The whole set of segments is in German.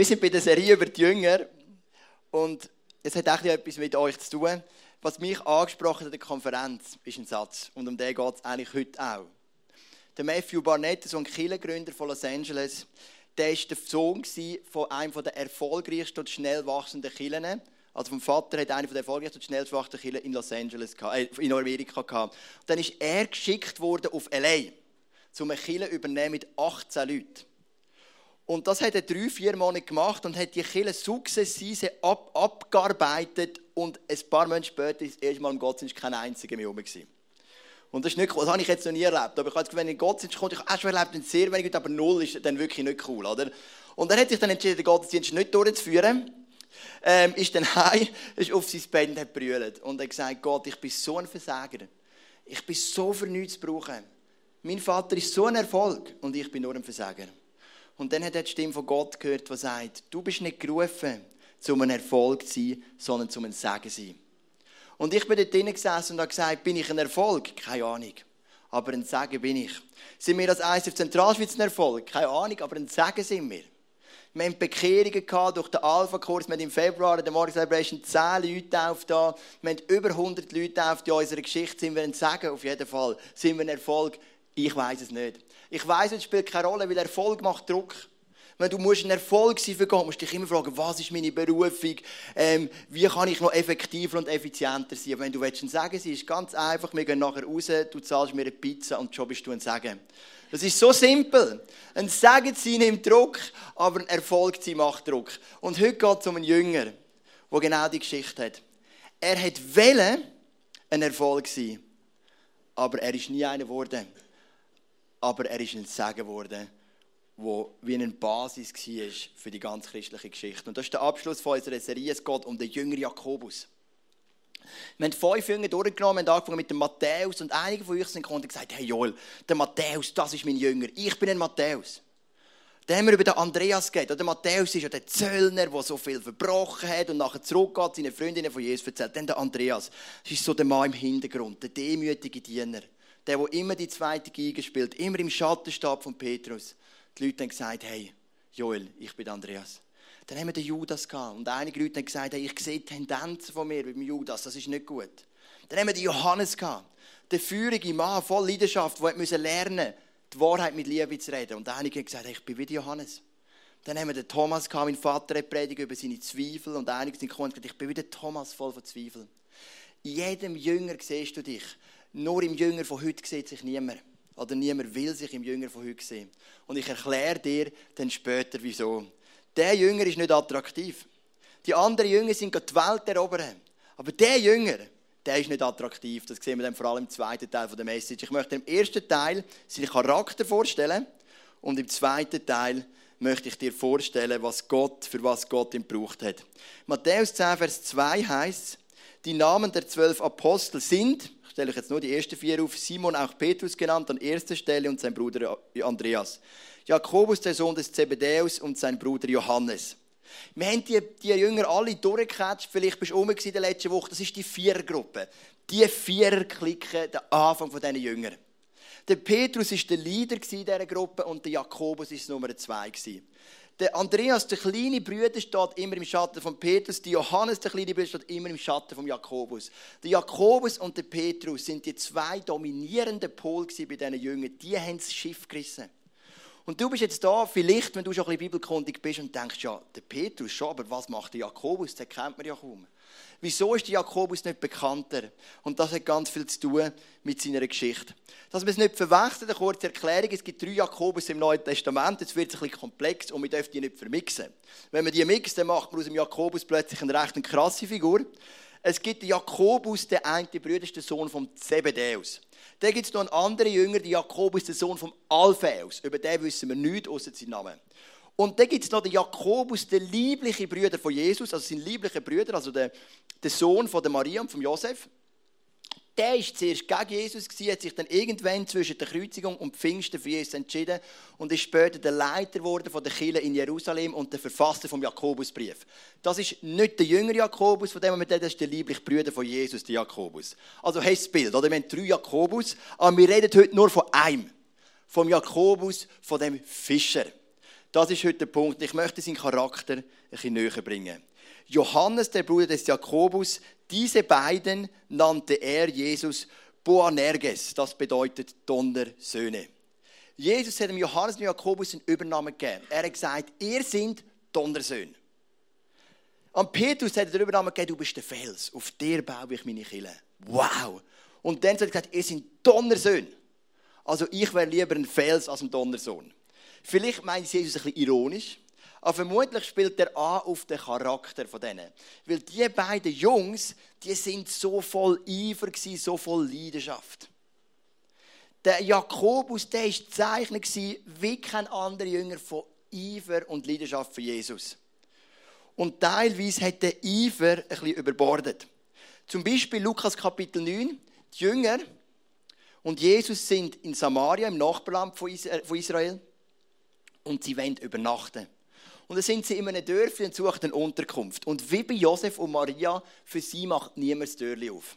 Wir sind bei der Serie über die Jünger und es hat auch etwas mit euch zu tun. Was mich angesprochen hat in der Konferenz, ist ein Satz und um den geht es eigentlich heute auch. Der Matthew Barnett, so ein Kirchengründer von Los Angeles, der war der Sohn von einem der erfolgreichsten und schnell wachsenden Kirchen. Also vom Vater hat einer der erfolgreichsten und schnell wachsenden Kirchen in Los Angeles, äh, in Amerika gehabt. Und dann ist er geschickt worden auf LA, um eine Kirche übernehmen mit 18 Leuten. Und das hat er drei, vier Monate gemacht und hat die Kirche sukzessive ab, abgearbeitet. Und ein paar Monate später ist das erste Mal im Gottesdienst kein einziger mehr rum. Und das ist nicht cool. Das habe ich jetzt noch nie erlebt. Aber ich habe wenn in Gottesdienst komme, ich habe schon erlebt, sehr wenig, aber null ist dann wirklich nicht cool. Oder? Und dann hat sich dann entschieden, den Gottesdienst nicht durchzuführen. Ähm, ist dann heim, ist auf sein Bett und hat brüllt. Und hat gesagt, Gott, ich bin so ein Versager. Ich bin so für nichts zu brauchen. Mein Vater ist so ein Erfolg und ich bin nur ein Versager. Und dann hat er die Stimme von Gott gehört, die sagt, du bist nicht gerufen, um ein Erfolg zu sein, sondern um ein Segen zu sein. Und ich bin dort drinnen gesessen und habe gesagt, bin ich ein Erfolg? Keine Ahnung. Aber ein Segen bin ich. Sind wir als ISF Zentralschweiz ein Erfolg? Keine Ahnung, aber ein Segen sind wir. Wir haben Bekehrungen gehabt durch den Alpha-Kurs. Wir haben im Februar in der Morning Celebration 10 Leute auf da. Wir haben über 100 Leute auf. In unserer Geschichte sind wir ein Segen auf jeden Fall. Sind wir ein Erfolg? Ich weiß es nicht. Ich weiß, es spielt keine Rolle, weil Erfolg macht Druck. Wenn du musst ein Erfolg sein für Gott, musst du dich immer fragen, was ist meine Berufung, ähm, wie kann ich noch effektiver und effizienter sein. Aber wenn du willst, ein Sagen sein, ist ganz einfach, wir gehen nachher raus, du zahlst mir eine Pizza und schon bist du ein Sagen. Das ist so simpel. Ein Sagen sein nimmt Druck, aber ein Erfolg sein macht Druck. Und heute geht es um einen Jünger, der genau die Geschichte hat. Er hat wollen ein Erfolg sein, aber er ist nie einer geworden aber er ist ein Segen geworden, wo wie eine Basis war für die ganze christliche Geschichte. Und das ist der Abschluss von unserer Serie. Es geht um den Jünger Jakobus. Wir haben fünf Jünger durchgenommen, haben angefangen mit dem Matthäus und einige von euch sind gekommen und gesagt, hey Joel, der Matthäus, das ist mein Jünger, ich bin ein Matthäus. Dann haben wir über den Andreas geredet. Der Matthäus ist ja der Zöllner, der so viel verbrochen hat und nachher zurückgeht, seine Freundinnen von Jesus erzählt. Dann der Andreas, das ist so der Mann im Hintergrund, der demütige Diener der, der immer die zweite Geige spielt, immer im Schatten steht von Petrus. Die Leute haben gesagt, hey, Joel, ich bin Andreas. Dann haben wir den Judas gehabt. Und einige Leute haben gesagt, hey, ich sehe Tendenzen von mir dem Judas, das ist nicht gut. Dann haben wir den Johannes gehabt. Der feurige Mann, voll Leidenschaft, der musste lernen die Wahrheit mit Liebe zu reden. Und einige haben gesagt, hey, ich bin wie Johannes. Dann haben wir den Thomas gehabt, mein Vater hat predigt über seine Zweifel. Und einige sind gekommen und gesagt, ich bin wie der Thomas, voll von Zweifel. In jedem Jünger siehst du dich. Nur im Jünger von heute sieht sich niemand. Oder niemand will sich im Jünger von heute sehen. Und ich erkläre dir dann später, wieso. Der Jünger ist nicht attraktiv. Die anderen Jünger sind die Welt erobern. Aber der Jünger, der ist nicht attraktiv. Das sehen wir dann vor allem im zweiten Teil der Message. Ich möchte im ersten Teil seinen Charakter vorstellen und im zweiten Teil möchte ich dir vorstellen, was Gott, für was Gott ihn gebraucht hat. Matthäus 10, Vers 2 heißt, die Namen der zwölf Apostel sind, stelle euch jetzt nur die ersten vier auf. Simon, auch Petrus genannt, an erster Stelle und sein Bruder Andreas. Jakobus, der Sohn des Zebedäus und sein Bruder Johannes. Wir haben die, die Jünger alle durchgecatcht. Vielleicht bist du oben in der letzten Woche. Das ist die Vierergruppe. Die Viererklicke, der Anfang von diesen Jüngern. Der Petrus war der Leader dieser Gruppe und der Jakobus war Nummer zwei. Der Andreas, der kleine Bruder, steht immer im Schatten von Petrus. Der Johannes, der kleine Bruder, steht immer im Schatten von Jakobus. Der Jakobus und der Petrus sind die zwei dominierenden Pole bei diesen Jüngern. Die haben das Schiff gerissen. Und du bist jetzt da, vielleicht, wenn du schon ein bisschen bibelkundig bist und denkst, ja, der Petrus schon, aber was macht der Jakobus? Den kennt man ja kaum. Wieso ist Jakobus nicht bekannter? Und das hat ganz viel zu tun mit seiner Geschichte. Dass wir es nicht verwechseln, eine kurze Erklärung. Es gibt drei Jakobus im Neuen Testament. Jetzt wird es ein bisschen komplex und wir dürfen die nicht vermixen. Wenn man die mixt, dann macht man aus dem Jakobus plötzlich eine recht krasse Figur. Es gibt Jakobus, der eine Bruder ist der Sohn vom Zebedäus. Dann gibt es noch einen anderen Jünger, der Jakobus, der Sohn vom Alphaeus. Über den wissen wir nichts, außer seinen Namen. Und dann gibt es noch den Jakobus, der liebliche Brüder von Jesus, also sein lieblicher Brüder, also der, der Sohn von der Maria und von Josef. Der war zuerst gegen Jesus, hat sich dann irgendwann zwischen der Kreuzigung und Pfingsten für Jesus entschieden und ist später der Leiter geworden von der Kirche in Jerusalem und der Verfasser vom Jakobusbrief. Das ist nicht der jüngere Jakobus, von dem wir das ist der liebliche Brüder von Jesus, der Jakobus. Also hast das Bild, oder? Wir haben drei Jakobus, aber wir reden heute nur von einem. Vom Jakobus, von dem Fischer. Das ist heute der Punkt. Ich möchte seinen Charakter ein bisschen näher bringen. Johannes, der Bruder des Jakobus, diese beiden nannte er Jesus Boanerges. Das bedeutet Donnersöhne. Jesus hat dem Johannes und Jakobus einen Übernamen gegeben. Er hat gesagt, ihr seid Donnersöhne. An Petrus hat er den Übernamen gegeben, du bist der Fels. Auf dir baue ich meine Kille. Wow. Und dann hat er gesagt, ihr seid Donnersöhne. Also ich wäre lieber ein Fels als ein Donnersohn. Vielleicht meint Jesus ein bisschen ironisch, aber vermutlich spielt er an auf den Charakter von denen. Weil die beiden Jungs, die sind so voll Eifer so voll Leidenschaft. Der Jakobus, der war gezeichnet wie kein anderer Jünger von Eifer und Leidenschaft für Jesus. Und teilweise hat der Eifer ein bisschen überbordet. Zum Beispiel Lukas Kapitel 9. Die Jünger und Jesus sind in Samaria, im Nachbarland von Israel. Und sie wollen übernachten. Und dann sind sie in einem Dörfchen und suchen eine Unterkunft. Und wie bei Josef und Maria, für sie macht niemand das Dörfchen auf.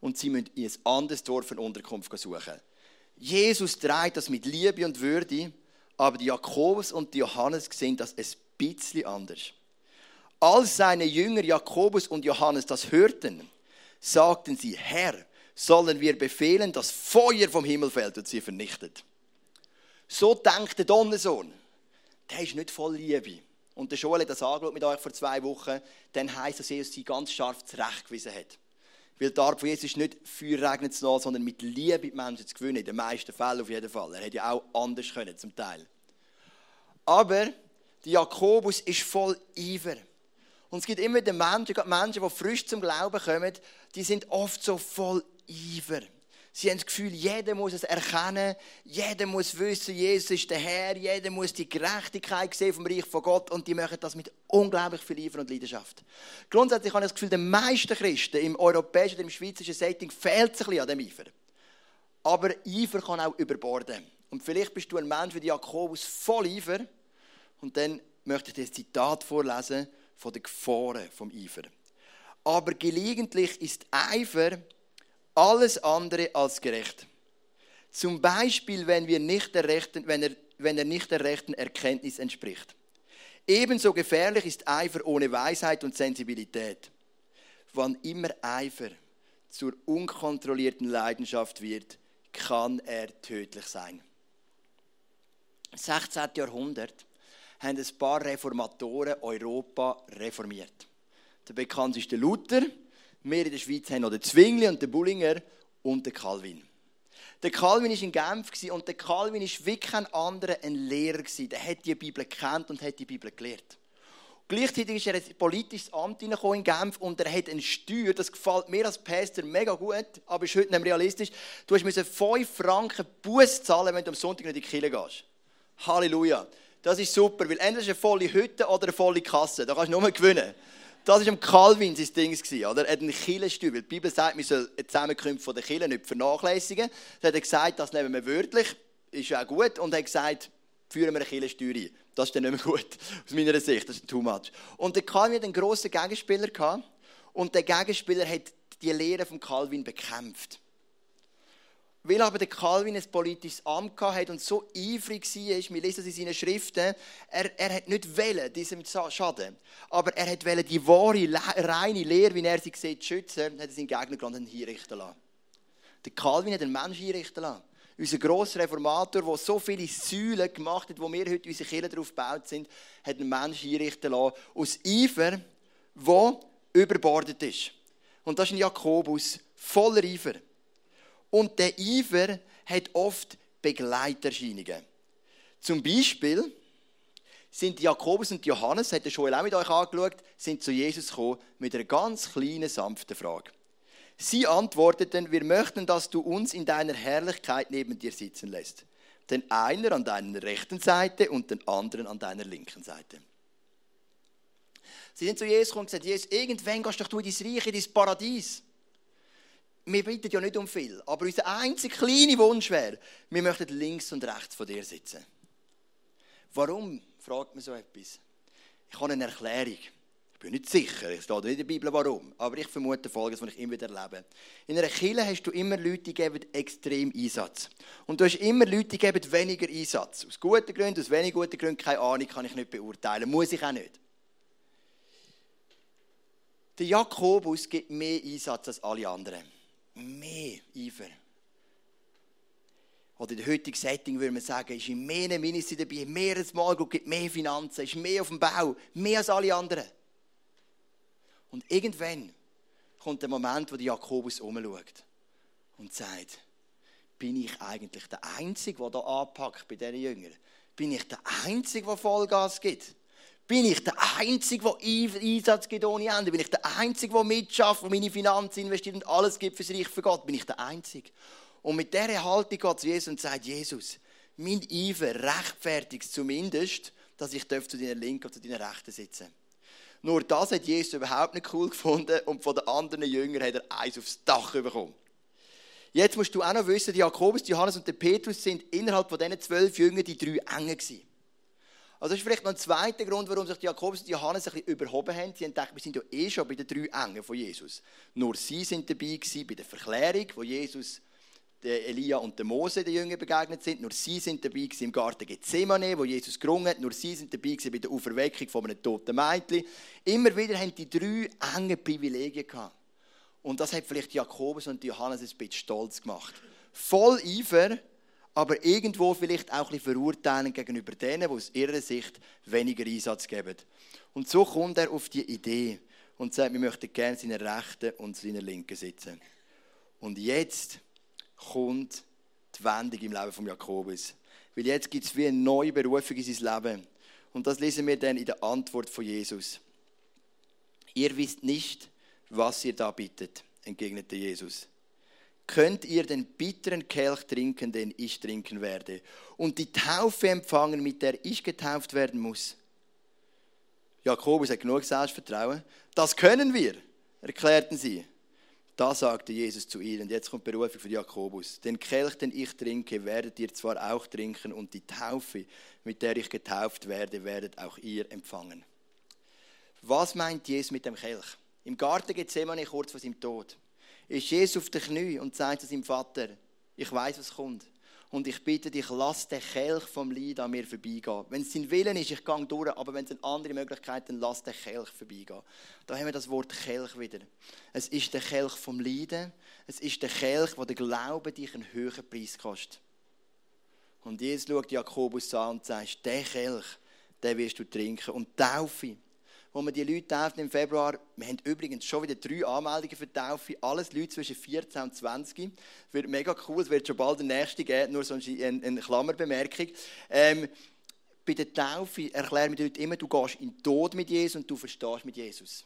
Und sie müssen in ein anderes Dorf eine Unterkunft suchen. Jesus trägt das mit Liebe und Würde, aber die Jakobus und die Johannes sehen das ein bisschen anders. Als seine Jünger Jakobus und Johannes das hörten, sagten sie, Herr, sollen wir befehlen, dass Feuer vom Himmel fällt und sie vernichtet. So denkt der Donnersohn. Der ist nicht voll Liebe. Und der hat das angeschaut mit euch vor zwei Wochen. Dann heisst das, dass Jesus sie ganz scharf zurechtgewiesen hat. Weil die Art von Jesus ist nicht Feuer regnen zu lassen, sondern mit Liebe die Menschen zu gewinnen. In den meisten Fällen auf jeden Fall. Er hätte ja auch anders können, zum Teil. Aber die Jakobus ist voll Eifer. Und es gibt immer wieder Menschen, Menschen, die frisch zum Glauben kommen, die sind oft so voll Eifer. Sie haben das Gefühl, jeder muss es erkennen, jeder muss wissen, Jesus ist der Herr, jeder muss die Gerechtigkeit sehen vom Reich von Gott und die machen das mit unglaublich viel Eifer und Leidenschaft. Grundsätzlich habe ich das Gefühl, den meisten Christen im europäischen oder im schweizerischen Setting fehlt es ein bisschen an dem Eifer. Aber Eifer kann auch überborden. Und vielleicht bist du ein Mensch wie Jakobus voll Eifer und dann möchte ich dir ein Zitat vorlesen von den Gefahren vom Eifer. Aber gelegentlich ist Eifer alles andere als gerecht. Zum Beispiel, wenn, wir nicht der rechten, wenn, er, wenn er nicht der rechten Erkenntnis entspricht. Ebenso gefährlich ist Eifer ohne Weisheit und Sensibilität. Wann immer Eifer zur unkontrollierten Leidenschaft wird, kann er tödlich sein. Im 16. Jahrhundert haben ein paar Reformatoren Europa reformiert. Der bekannteste Luther, wir in der Schweiz haben noch den Zwingli und den Bullinger und den Calvin. Der Calvin war in Genf und der Calvin war wie kein anderer ein Lehrer. Der hat die Bibel kennt und hat die Bibel gelehrt. Gleichzeitig ist er in ein politisches Amt in Genf und er hat eine Steuer, das gefällt mir als Pastor mega gut, aber ist heute nicht realistisch. Du musst 5 Franken Buß zahlen, wenn du am Sonntag nicht in die Kirche gehst. Halleluja. Das ist super, weil entweder ist eine volle Hütte oder eine volle Kasse. Da kannst du nur gewinnen. Das war Calvin sein Ding. Oder? Er hat einen Kirchensteuer. Weil die Bibel sagt, wir sollen die Zusammenkunft der Kirche nicht vernachlässigen. Dann hat er gesagt, das nehmen wir wörtlich. Ist auch gut. Und er hat gesagt, führen wir eine Kirchensteuer ein. Das ist dann nicht mehr gut. Aus meiner Sicht. Das ist too much. Und der Calvin hat einen grossen Gegenspieler gehabt. Und der Gegenspieler hat die Lehre von Calvin bekämpft. Weil aber der Calvin ein politisches Amt hatte und so eifrig war, wir lesen das in seinen Schriften, er, er hat nicht wollen, diesem Schaden. Aber er hat wollen, die wahre, reine Lehre, wie er sie sieht, schützen, hat er seinen Gegner gelandet hinrichten lassen. Der Calvin hat einen Menschen hinrichten lassen. Unser grosser Reformator, der so viele Säulen gemacht hat, wo wir heute unsere Kirche darauf gebaut sind, hat einen Menschen hinrichten lassen, aus Eifer, der überbordet ist. Und das ist ein Jakobus, voller Eifer. Und der Eifer hat oft Begleiterscheinungen. Zum Beispiel sind Jakobus und Johannes, hat der Joel auch mit euch angeschaut, sind zu Jesus gekommen mit einer ganz kleinen, sanften Frage. Sie antworteten, wir möchten, dass du uns in deiner Herrlichkeit neben dir sitzen lässt. Den einer an deiner rechten Seite und den anderen an deiner linken Seite. Sie sind zu Jesus gekommen und gesagt, Jesus, irgendwann gehst doch du in dein Reich, in dein Paradies wir bitten ja nicht um viel, aber unser einziger kleiner Wunsch wäre, wir möchten links und rechts von dir sitzen. Warum, fragt man so etwas. Ich habe eine Erklärung. Ich bin nicht sicher, es steht nicht in der Bibel warum, aber ich vermute Folgendes, was ich immer wieder erlebe. In einer Kirche hast du immer Leute, die geben extrem Einsatz. Und du hast immer Leute, die geben weniger Einsatz. Aus guten Gründen, aus weniger guten Gründen, keine Ahnung, kann ich nicht beurteilen, muss ich auch nicht. Der Jakobus gibt mehr Einsatz als alle anderen. Mehr Eifer. Oder in der heutigen Setting würde man sagen, ist in mehr Ministry dabei, mehr als Mal, gibt mehr Finanzen, ist mehr auf dem Bau, mehr als alle anderen. Und irgendwann kommt der Moment, wo der Jakobus umschaut und sagt, bin ich eigentlich der Einzige, der hier anpackt bei diesen Jüngern? Bin ich der Einzige, der Vollgas gibt? Bin ich der Einzige, der Einsatz gibt ohne Ende? Bin ich der Einzige, der mitschafft, der meine Finanzen investiert und alles gibt fürs Reich für Gott? Bin ich der Einzige? Und mit dieser Haltung geht zu Jesus und sagt, Jesus, mein Eifer rechtfertigt zumindest, dass ich zu deiner Linken oder zu deiner Rechten sitzen Nur das hat Jesus überhaupt nicht cool gefunden und von den anderen Jüngern hat er eins aufs Dach bekommen. Jetzt musst du auch noch wissen, die Jakobus, die Johannes und der Petrus sind innerhalb von diesen zwölf Jüngern die drei Engen gewesen. Also das ist vielleicht noch ein zweiter Grund, warum sich die Jakobus und Johannes ein bisschen überhoben haben. Sie haben gedacht, wir sind ja eh schon bei den drei Engen von Jesus. Nur sie sind dabei gewesen bei der Verklärung, wo Jesus der Elia und der Mose, den Jüngern, begegnet sind. Nur sie sind dabei gewesen im Garten Gethsemane, wo Jesus gerungen hat. Nur sie sind dabei gewesen bei der Auferweckung von einem toten Mädchen. Immer wieder haben die drei enge Privilegien gehabt. Und das hat vielleicht Jakobus und Johannes ein bisschen stolz gemacht. Voll Eifer, aber irgendwo vielleicht auch ein bisschen verurteilend gegenüber denen, die aus ihrer Sicht weniger Einsatz geben. Und so kommt er auf die Idee und sagt, wir möchten gerne seine Rechten und seine Linken sitzen. Und jetzt kommt die Wendung im Leben von Jakobus. Weil jetzt gibt es wie eine neue Berufung in sein Leben. Und das lesen wir dann in der Antwort von Jesus. Ihr wisst nicht, was ihr da bittet, entgegnete Jesus könnt ihr den bitteren Kelch trinken, den ich trinken werde, und die Taufe empfangen, mit der ich getauft werden muss. Jakobus hat genug Selbstvertrauen. Das können wir, erklärten sie. Da sagte Jesus zu ihnen, jetzt kommt Berufung für Jakobus, den Kelch, den ich trinke, werdet ihr zwar auch trinken und die Taufe, mit der ich getauft werde, werdet auch ihr empfangen. Was meint Jesus mit dem Kelch? Im Garten Gethsemane kurz vor seinem Tod ist Jesus auf den Knie und sagt zu seinem Vater, ich weiß, was kommt. Und ich bitte dich, lass den Kelch vom Leid an mir vorbeigehen. Wenn es sein Willen ist, ich gehe durch, aber wenn es eine andere Möglichkeit ist, dann lass den Kelch vorbeigehen. Da haben wir das Wort Kelch wieder. Es ist der Kelch vom Leiden. Es ist der Kelch, wo der Glaube dich einen höheren Preis kostet. Und Jesus schaut Jakobus an und sagt, der Kelch, den wirst du trinken. Und Taufe, wo wir die Leute taufen im Februar. Wir haben übrigens schon wieder drei Anmeldungen für die Taufe. Alles Leute zwischen 14 und 20. Wird mega cool. Es wird schon bald der nächste geben. Nur so eine, eine Klammerbemerkung. Ähm, bei der Taufe erklären wir den immer, du gehst in den Tod mit Jesus und du verstehst mit Jesus.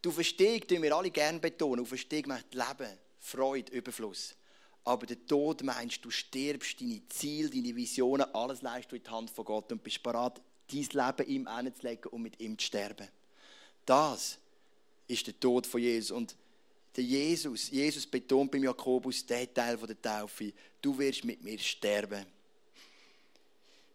Du verstehst, tun wir alle gerne betonen. Du verstehst meint Leben, Freude, Überfluss. Aber der Tod meinst, du stirbst, deine Ziele, deine Visionen, alles leistest du in die Hand von Gott und bist bereit, dein Leben ihm hinzulegen und mit ihm zu sterben. Das ist der Tod von Jesus. Und der Jesus, Jesus betont beim Jakobus den Teil der Taufe, du wirst mit mir sterben.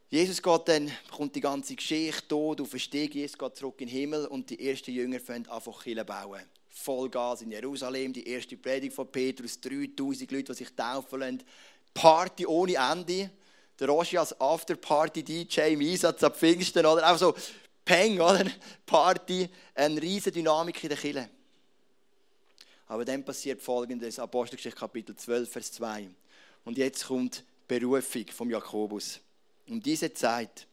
Jesus geht dann, kommt die ganze Geschichte, Tod, Auferstehung, Jesus geht zurück in den Himmel und die ersten Jünger fangen an, Kirche bauen. Vollgas in Jerusalem, die erste Predigt von Petrus, 3000 Leute, die sich taufen lassen. Party ohne Ende der Roshi als Afterparty-DJ im Einsatz ab Pfingsten, oder? Auch so Peng, oder? Party, eine riesige Dynamik in der Kirche. Aber dann passiert folgendes, Apostelgeschichte Kapitel 12, Vers 2. Und jetzt kommt Berufung vom Jakobus. Um diese Zeit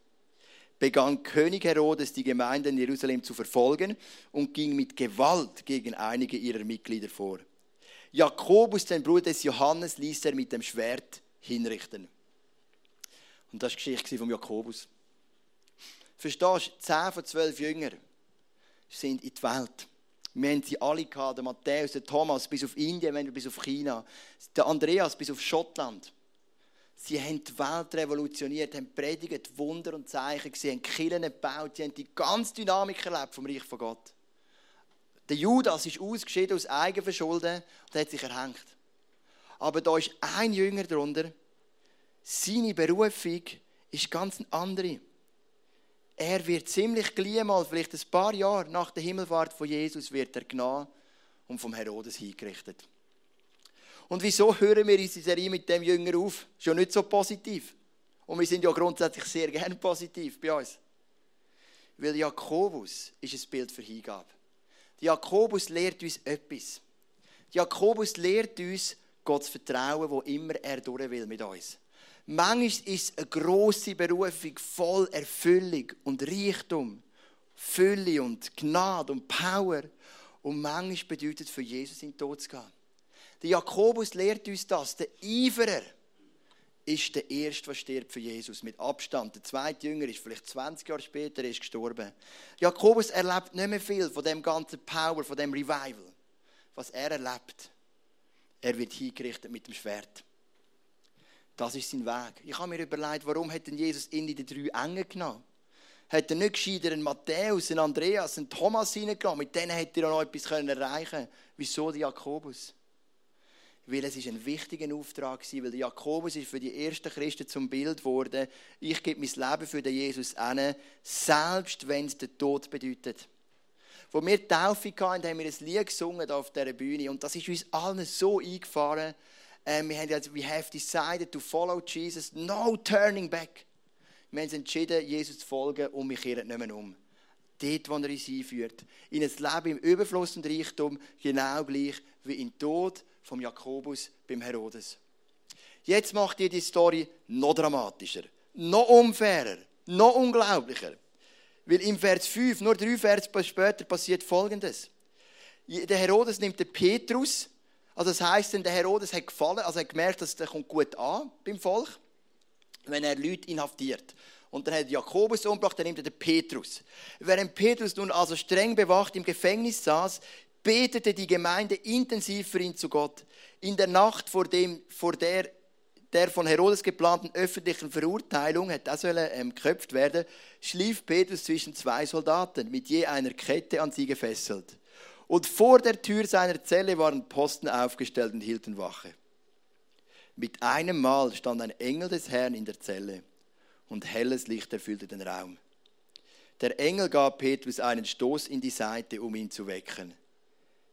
begann König Herodes die Gemeinde in Jerusalem zu verfolgen und ging mit Gewalt gegen einige ihrer Mitglieder vor. Jakobus, den Bruder des Johannes, ließ er mit dem Schwert hinrichten. Und das war die Geschichte von Jakobus. Verstehst du, zehn von zwölf Jünger sind in die Welt. Wir haben sie alle gehabt, der Matthäus, der Thomas bis auf Indien, bis auf China, der Andreas bis auf Schottland. Sie haben die Welt revolutioniert, haben predigt, Wunder und Zeichen gesehen, haben Kirchen gebaut, sie haben die ganze Dynamik erlebt vom Reich von Gott. Der Judas ist ausgeschieden aus Eigenverschulden und hat sich erhängt. Aber da ist ein Jünger darunter, seine Berufung ist ganz eine andere. er wird ziemlich gleich mal, vielleicht ein paar Jahre nach der Himmelfahrt von Jesus, wird er genommen und vom Herodes hingerichtet. Und wieso hören wir unsere Serie mit dem Jünger auf? Ja nicht so positiv. Und wir sind ja grundsätzlich sehr gern positiv bei uns. Weil Jakobus ist ein Bild für Hingabe. Jakobus lehrt uns etwas. Jakobus lehrt uns, Gott zu vertrauen, wo immer er durch will mit uns. Manchmal ist eine grosse Berufung voll Erfüllung und Reichtum, Fülle und Gnade und Power. Und manchmal bedeutet für Jesus in den Tod zu gehen. Der Jakobus lehrt uns das. Der Eiferer ist der Erste, der stirbt für Jesus, mit Abstand. Der zweite Jünger ist vielleicht 20 Jahre später ist gestorben. Jakobus erlebt nicht mehr viel von dem ganzen Power, von dem Revival. Was er erlebt, er wird hingerichtet mit dem Schwert. Das ist sein Weg. Ich habe mir überlegt, warum hat denn Jesus in die drei Engen genommen? Hat er nicht gescheiter einen Matthäus, einen Andreas, einen Thomas hineingenommen? Mit denen hätte er noch etwas erreichen können. Wieso die Jakobus? weil es ist ein wichtiger Auftrag war, weil Jakobus ist für die ersten Christen zum Bild geworden. Ich gebe mein Leben für den Jesus an, selbst wenn es den Tod bedeutet. Wo wir Taufe hatten, haben wir ein Lied gesungen auf dieser Bühne und das ist uns allen so eingefahren. Ähm, wir haben gesagt, we have decided to follow Jesus, no turning back. Wir haben uns entschieden, Jesus zu folgen und wir kehren nicht mehr um. Dort, wo er uns einführt. In ein Leben im Überfluss und Reichtum, genau gleich wie in Tod, vom Jakobus beim Herodes. Jetzt macht ihr die Story noch dramatischer, noch unfairer, noch unglaublicher. Weil im Vers 5, nur drei Vers später, passiert Folgendes. Der Herodes nimmt den Petrus, also das heisst, der Herodes hat gefallen, also hat gemerkt, dass der kommt gut an beim Volk, wenn er Leute inhaftiert. Und dann hat Jakobus umgebracht, dann nimmt er den Petrus. Während Petrus nun also streng bewacht im Gefängnis saß, betete die Gemeinde intensiv für ihn zu Gott. In der Nacht vor, dem, vor der der von Herodes geplanten öffentlichen Verurteilung, hätte auch sollen, ähm, geköpft werden, schlief Petrus zwischen zwei Soldaten, mit je einer Kette an sie gefesselt. Und vor der Tür seiner Zelle waren Posten aufgestellt und hielten Wache. Mit einem Mal stand ein Engel des Herrn in der Zelle und helles Licht erfüllte den Raum. Der Engel gab Petrus einen Stoß in die Seite, um ihn zu wecken.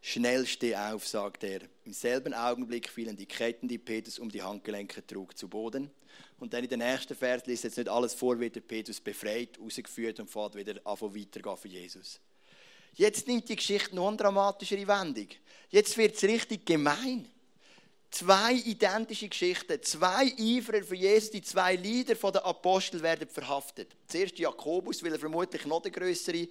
Schnell steh auf, sagt er. Im selben Augenblick fielen die Ketten, die Petrus um die Handgelenke trug, zu Boden. Und dann in den nächsten Vers liest jetzt nicht alles vor, wird Petrus befreit, rausgeführt und fährt wieder an weitergehen für Jesus. Jetzt nimmt die Geschichte noch eine dramatischere Wendung. Jetzt wird es richtig gemein. Zwei identische Geschichten, zwei Eiferer für Jesus, die zwei Leader der Apostel werden verhaftet. Zuerst Jakobus, weil er vermutlich noch der größere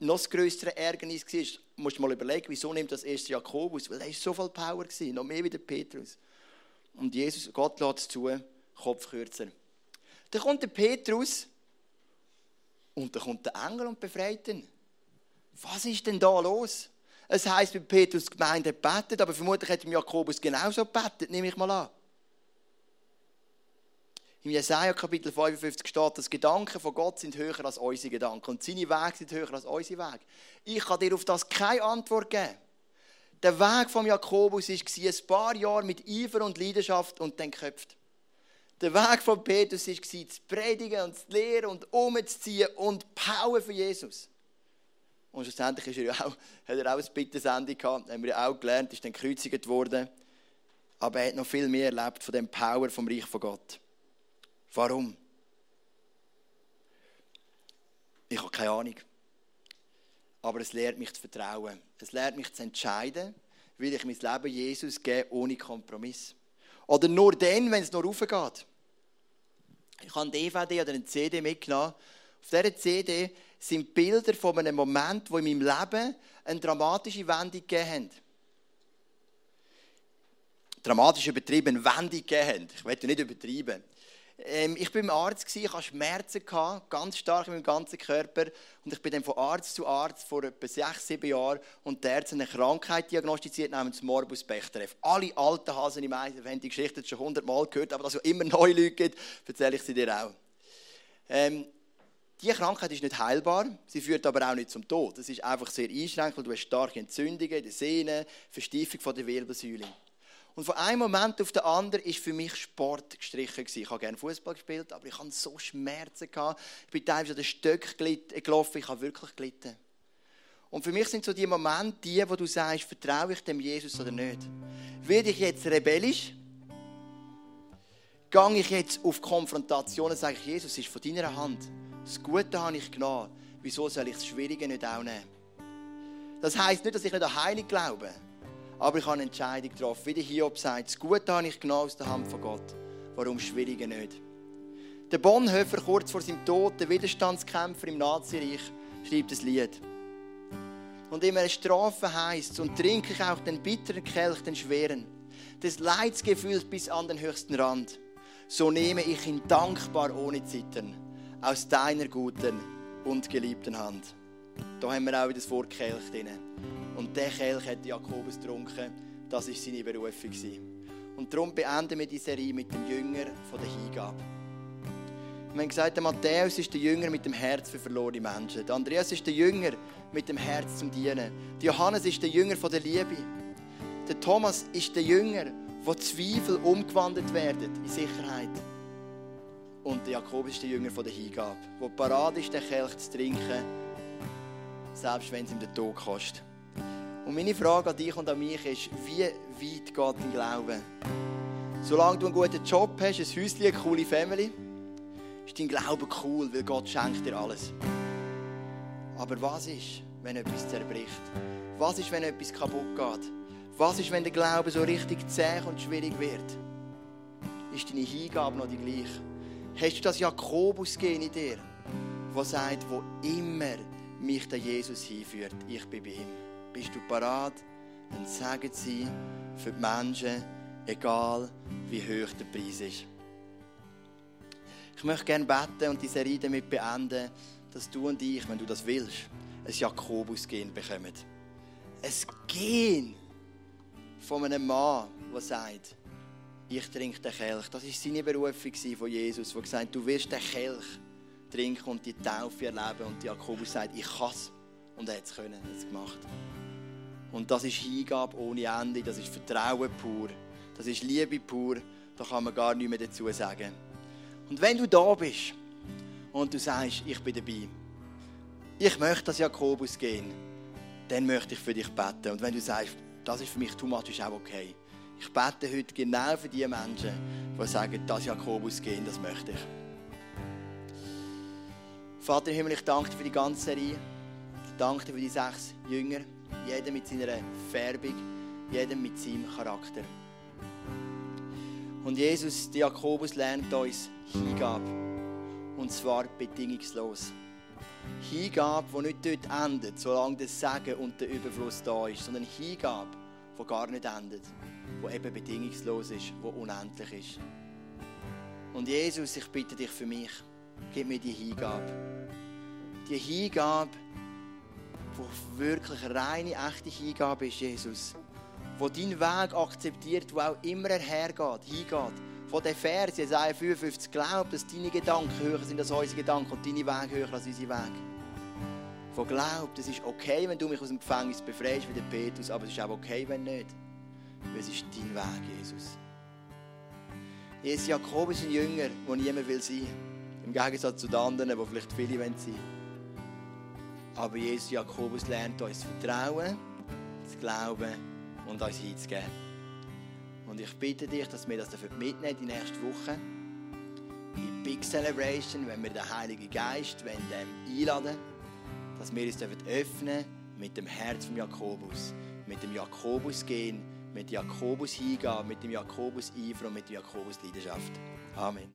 noch das größere Ärgernis war, musst du mal überlegen, wieso nimmt das erst Jakobus? Weil er so viel Power war, noch mehr wie der Petrus. Und Jesus, Gott lässt es zu, Kopf kürzer. Dann kommt der Petrus und dann kommt der Engel und befreit ihn. Was ist denn da los? Es heisst, bei Petrus die Gemeinde betet, aber vermutlich hat Jakobus genauso betet, nehme ich mal an. Im Jesaja Kapitel 55 steht, dass Gedanken von Gott sind höher als unsere Gedanken und seine Wege sind höher als unsere Wege. Ich kann dir auf das keine Antwort geben. Der Weg von Jakobus war ein paar Jahre mit Eifer und Leidenschaft und dann geköpft. Der Weg von Petrus war zu predigen und zu lehren und umzuziehen und Power für Jesus. Und schlussendlich ist er ja auch, hat er auch ein Bittensendung gehabt, haben wir ja auch gelernt, ist dann gekreuzigt worden. Aber er hat noch viel mehr erlebt von dem Power vom Reich von Gott. Warum? Ich habe keine Ahnung. Aber es lehrt mich zu vertrauen. Es lehrt mich zu entscheiden, will ich mein Leben Jesus geben, ohne Kompromiss. Oder nur dann, wenn es noch raufgeht. Ich habe eine DVD oder eine CD mitgenommen. Auf dieser CD sind Bilder von einem Moment, wo in meinem Leben eine dramatische Wendung gegeben hat. Dramatisch übertrieben, eine Wendung gegeben hat. Ich will nicht übertreiben. Ähm, ich war beim Arzt, ich hatte Schmerzen, ganz stark in meinem ganzen Körper. Und ich bin dann von Arzt zu Arzt vor etwa sechs, sieben Jahren und der hat eine Krankheit diagnostiziert namens Morbus Bechterew. Alle alten Hasen im Eisen haben die Geschichte schon hundertmal gehört, aber dass es immer neue Leute gibt, erzähle ich sie dir auch. Ähm, diese Krankheit ist nicht heilbar, sie führt aber auch nicht zum Tod. Es ist einfach sehr einschränkend, du hast starke Entzündungen in den Sehnen, Verstiefung der Wirbelsäule. Und von einem Moment auf den anderen ist für mich Sport gestrichen. Ich habe gerne Fußball gespielt, aber ich hatte so Schmerzen. Gehabt. Ich bin teilweise an den Stöcken gelaufen, ich habe wirklich gelitten. Und für mich sind so die Momente die, wo du sagst, vertraue ich dem Jesus oder nicht? Werde ich jetzt rebellisch? Gehe ich jetzt auf Konfrontation und sage ich, Jesus, es ist von deiner Hand. Das Gute habe ich genommen. Wieso soll ich das Schwierige nicht auch nehmen? Das heisst nicht, dass ich nicht an Heilig glaube. Aber ich habe eine Entscheidung getroffen. Wie der Hiob sagt, das Gute habe ich genommen aus der Hand von Gott. Warum das Schwierige nicht? Der Bonhoeffer, kurz vor seinem Tod, der Widerstandskämpfer im Nazireich, schreibt ein Lied. Und immer eine Strafe heisst, und trinke ich auch den bitteren Kelch, den schweren, des Leidsgefühls bis an den höchsten Rand. So nehme ich ihn dankbar ohne Zittern aus deiner guten und geliebten Hand. Da haben wir auch das Wort Kelch drin. Und der Kelch hat Jakobus getrunken. Das war seine Berufung. Und darum beenden wir die Serie mit dem Jünger von der Hingabe. Wir haben gesagt, der Matthäus ist der Jünger mit dem Herz für verlorene Menschen. Der Andreas ist der Jünger mit dem Herz zum Dienen. Der Johannes ist der Jünger von der Liebe. Der Thomas ist der Jünger, wo Zweifel umgewandelt werden in Sicherheit. Und der Jakobus ist der Jünger von der Hingabe, wo parat ist, den Kelch zu trinken, selbst wenn es ihm den Tod kostet. Und meine Frage an dich und an mich ist, wie weit geht dein Glaube? Solange du einen guten Job hast, ein Häuschen, eine coole Family, ist dein Glaube cool, weil Gott schenkt dir alles. Aber was ist, wenn etwas zerbricht? Was ist, wenn etwas kaputt geht? Was ist, wenn der Glaube so richtig zäh und schwierig wird? Ist deine Hingabe noch die gleiche? Hast du das Jakobus-Gen in dir, der sagt, wo immer mich der Jesus hinführt, ich bin bei ihm. Bist du parat, Segen zu sein für die Menschen, egal wie hoch der Preis ist? Ich möchte gerne beten und die Serie damit beenden, dass du und ich, wenn du das willst, ein Jakobus-Gen bekommen. Ein Gen von einem Mann, der sagt, ich trinke den Kelch. Das war seine Berufung von Jesus, der gesagt hat, du wirst den Kelch trinken und die Taufe erleben. Und Jakobus sagt, ich kann es. Und er hat es können, hat es gemacht. Und das ist Hingabe ohne Ende, das ist Vertrauen pur, das ist Liebe pur, da kann man gar nichts mehr dazu sagen. Und wenn du da bist und du sagst, ich bin dabei, ich möchte das Jakobus gehen, dann möchte ich für dich beten. Und wenn du sagst, das ist für mich ist auch okay. Ich bete heute genau für die Menschen, die sagen, das Jakobus gehen, das möchte ich. Vater im Himmel, ich danke dir für die ganze Serie. Ich danke dir für die sechs Jünger. Jeder mit seiner Färbung, jeder mit seinem Charakter. Und Jesus, der Jakobus, lernt uns Hingabe. Und zwar bedingungslos. Hingabe, die nicht dort endet, solange das Segen und der Überfluss da ist, sondern Hingabe, die gar nicht endet, die eben bedingungslos ist, die unendlich ist. Und Jesus, ich bitte dich für mich, gib mir die Hingabe. Die Hingabe, die wirklich reine, echte Hingabe ist, Jesus. Wo deinen Weg akzeptiert, wo auch immer er hergeht, hingeht. Von der Vers, Jesaja 55, glaubt, dass deine Gedanken höher sind als unsere Gedanken und deine Wege höher als unsere Wege. Von glaubt, es ist okay, wenn du mich aus dem Gefängnis befreist, wie der Petrus, aber es ist auch okay, wenn nicht. Weil es ist dein Weg, Jesus. Jesus Jakob ist ein Jünger, der niemand will sein. Im Gegensatz zu den anderen, die vielleicht viele sein wollen. Aber Jesus Jakobus lernt uns vertrauen, zu glauben und uns hinzugeben. Und ich bitte dich, dass wir das mitnehmen die nächste Woche. In Big Celebration, wenn wir den Heiligen Geist einladen dass wir uns öffnen mit dem Herz von Jakobus, mit dem Jakobus gehen, mit Jakobus hingehen, mit dem Jakobus Eifer und mit der Jakobus Leidenschaft. Amen.